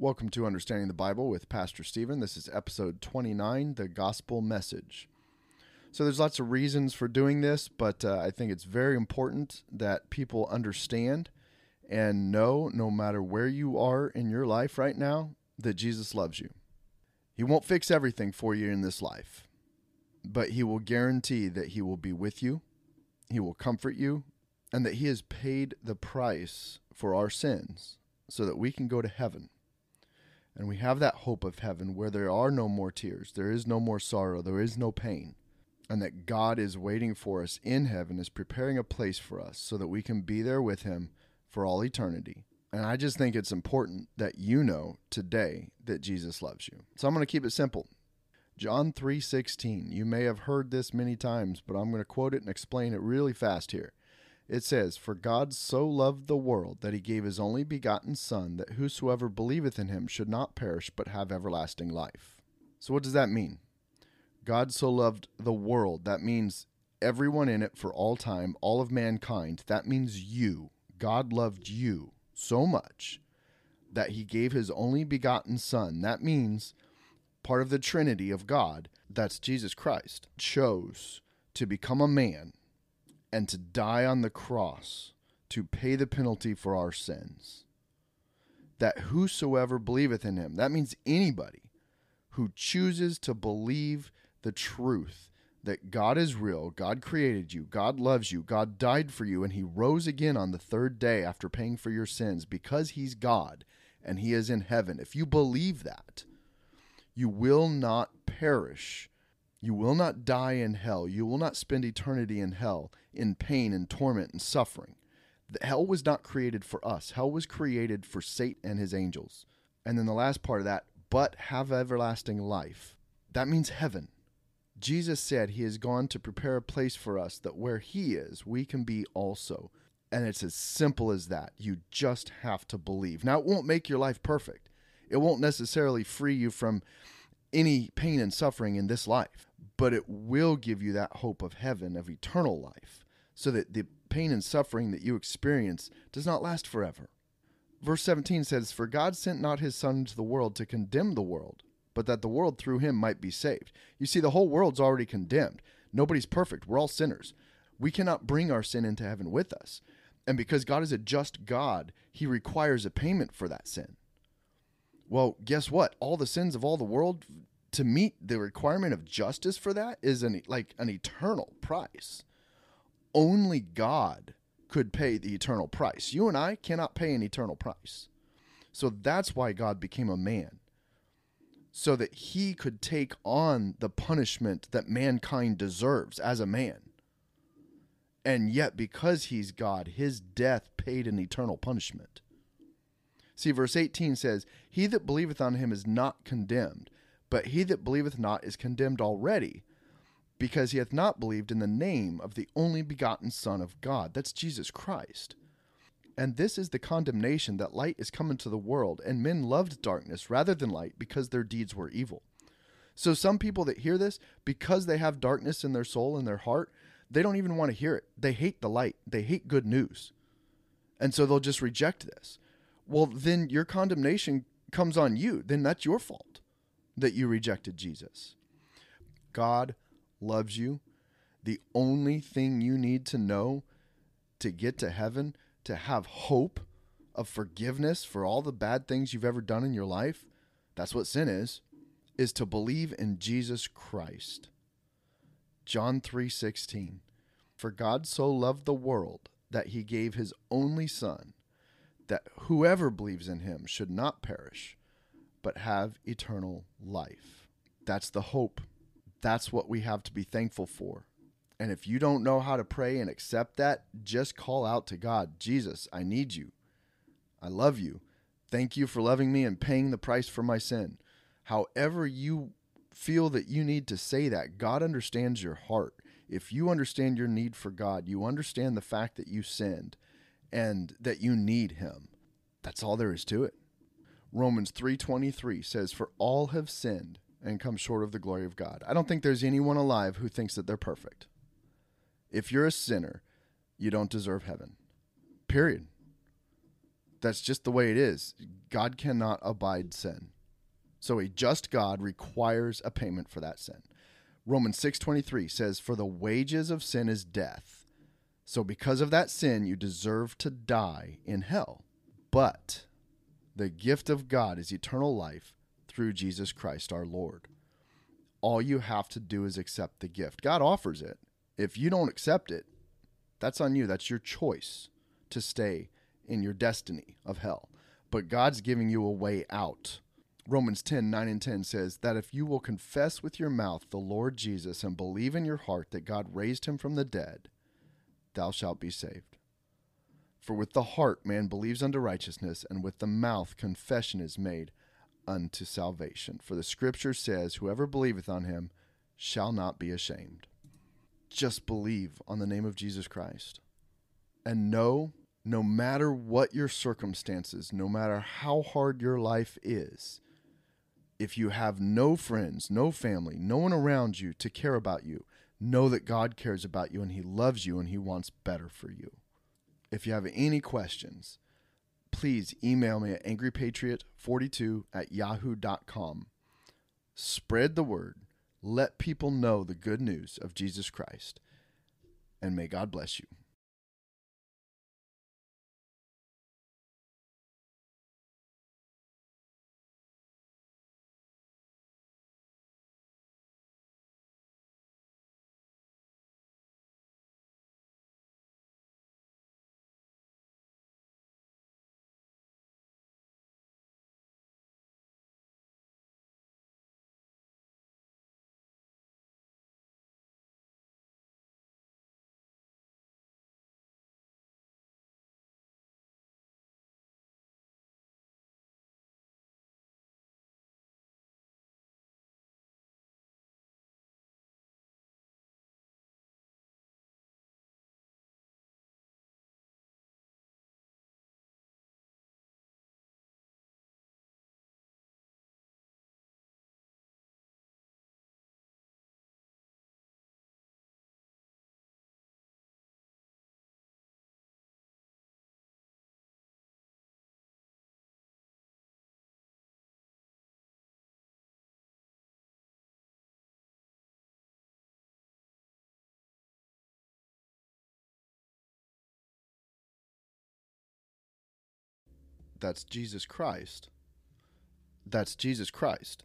Welcome to Understanding the Bible with Pastor Steven. This is episode 29, The Gospel Message. So, there's lots of reasons for doing this, but uh, I think it's very important that people understand and know, no matter where you are in your life right now, that Jesus loves you. He won't fix everything for you in this life, but He will guarantee that He will be with you, He will comfort you, and that He has paid the price for our sins so that we can go to heaven. And we have that hope of heaven where there are no more tears, there is no more sorrow, there is no pain. And that God is waiting for us in heaven, is preparing a place for us so that we can be there with Him for all eternity. And I just think it's important that you know today that Jesus loves you. So I'm going to keep it simple. John 3:16. You may have heard this many times, but I'm going to quote it and explain it really fast here. It says, For God so loved the world that he gave his only begotten Son, that whosoever believeth in him should not perish, but have everlasting life. So, what does that mean? God so loved the world. That means everyone in it for all time, all of mankind. That means you. God loved you so much that he gave his only begotten Son. That means part of the Trinity of God, that's Jesus Christ, chose to become a man and to die on the cross to pay the penalty for our sins. That whosoever believeth in him, that means anybody who chooses to believe the truth that God is real, God created you, God loves you, God died for you, and he rose again on the third day after paying for your sins because he's God and he is in heaven. If you believe that, you will not perish you will not die in hell. You will not spend eternity in hell, in pain and torment and suffering. The hell was not created for us. Hell was created for Satan and his angels. And then the last part of that, but have everlasting life. That means heaven. Jesus said he has gone to prepare a place for us that where he is, we can be also. And it's as simple as that. You just have to believe. Now, it won't make your life perfect, it won't necessarily free you from any pain and suffering in this life but it will give you that hope of heaven, of eternal life, so that the pain and suffering that you experience does not last forever. Verse 17 says, For God sent not his Son into the world to condemn the world, but that the world through him might be saved. You see, the whole world's already condemned. Nobody's perfect. We're all sinners. We cannot bring our sin into heaven with us. And because God is a just God, he requires a payment for that sin. Well, guess what? All the sins of all the world to meet the requirement of justice for that is an like an eternal price. Only God could pay the eternal price. You and I cannot pay an eternal price. So that's why God became a man. So that he could take on the punishment that mankind deserves as a man. And yet, because he's God, his death paid an eternal punishment. See, verse 18 says, He that believeth on him is not condemned, but he that believeth not is condemned already, because he hath not believed in the name of the only begotten Son of God. That's Jesus Christ. And this is the condemnation that light is come into the world, and men loved darkness rather than light because their deeds were evil. So, some people that hear this, because they have darkness in their soul and their heart, they don't even want to hear it. They hate the light, they hate good news. And so they'll just reject this. Well, then your condemnation comes on you. Then that's your fault that you rejected Jesus. God loves you. The only thing you need to know to get to heaven, to have hope of forgiveness for all the bad things you've ever done in your life, that's what sin is, is to believe in Jesus Christ. John 3:16 For God so loved the world that he gave his only son that whoever believes in him should not perish but have eternal life. That's the hope. That's what we have to be thankful for. And if you don't know how to pray and accept that, just call out to God Jesus, I need you. I love you. Thank you for loving me and paying the price for my sin. However, you feel that you need to say that, God understands your heart. If you understand your need for God, you understand the fact that you sinned and that you need Him. That's all there is to it. Romans 3:23 says for all have sinned and come short of the glory of God. I don't think there's anyone alive who thinks that they're perfect. If you're a sinner, you don't deserve heaven. Period. That's just the way it is. God cannot abide sin. So a just God requires a payment for that sin. Romans 6:23 says for the wages of sin is death. So because of that sin you deserve to die in hell. But the gift of God is eternal life through Jesus Christ our Lord. All you have to do is accept the gift. God offers it. If you don't accept it, that's on you. That's your choice to stay in your destiny of hell. But God's giving you a way out. Romans 10 9 and 10 says that if you will confess with your mouth the Lord Jesus and believe in your heart that God raised him from the dead, thou shalt be saved. For with the heart man believes unto righteousness, and with the mouth confession is made unto salvation. For the scripture says, Whoever believeth on him shall not be ashamed. Just believe on the name of Jesus Christ. And know, no matter what your circumstances, no matter how hard your life is, if you have no friends, no family, no one around you to care about you, know that God cares about you and He loves you and He wants better for you. If you have any questions, please email me at angrypatriot42 at yahoo.com. Spread the word. Let people know the good news of Jesus Christ. And may God bless you. That's Jesus Christ. That's Jesus Christ.